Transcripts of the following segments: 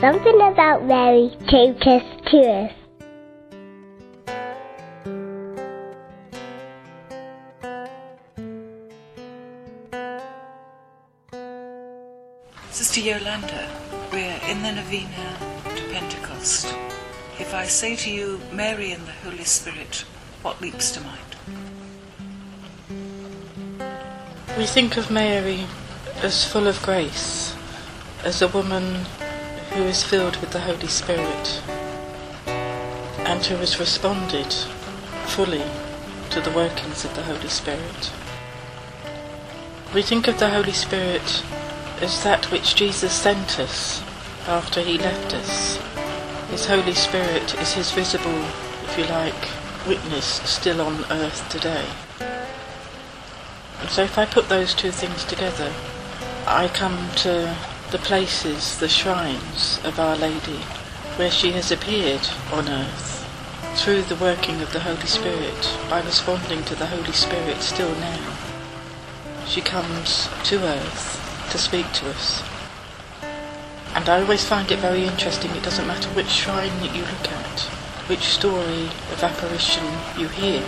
Something about Mary take us to us. Sister Yolanda, we're in the Novena to Pentecost. If I say to you, Mary and the Holy Spirit, what leaps to mind? We think of Mary as full of grace, as a woman who is filled with the Holy Spirit, and who has responded fully to the workings of the Holy Spirit. We think of the Holy Spirit as that which Jesus sent us after he left us. His Holy Spirit is his visible, if you like, witness still on earth today. And so if I put those two things together, I come to the places, the shrines of Our Lady, where she has appeared on earth through the working of the Holy Spirit, by responding to the Holy Spirit still now. She comes to earth to speak to us. And I always find it very interesting, it doesn't matter which shrine that you look at, which story of apparition you hear,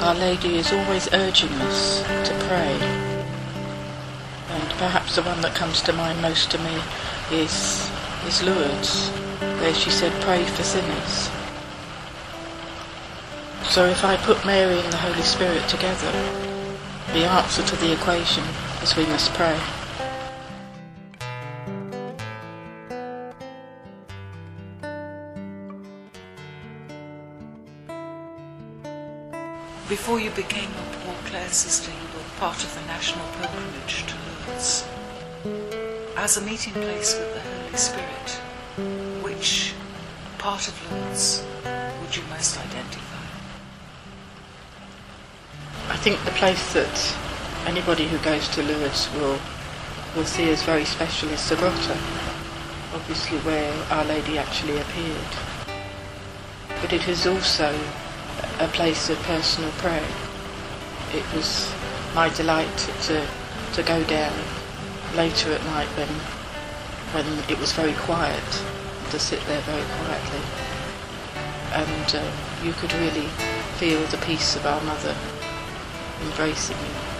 Our Lady is always urging us to pray. And perhaps the one that comes to mind most to me is, is Lourdes, where she said, pray for sinners. So if I put Mary and the Holy Spirit together, the answer to the equation is we must pray. Before you became a Poor Clare sister, you were part of the national pilgrimage to Lourdes. As a meeting place with the Holy Spirit, which part of Lourdes would you most identify? I think the place that anybody who goes to Lourdes will will see as very special is grotto, obviously where Our Lady actually appeared. But it is also a place of personal prayer. It was my delight to, to go down later at night when, when it was very quiet, to sit there very quietly. And uh, you could really feel the peace of our mother embracing you.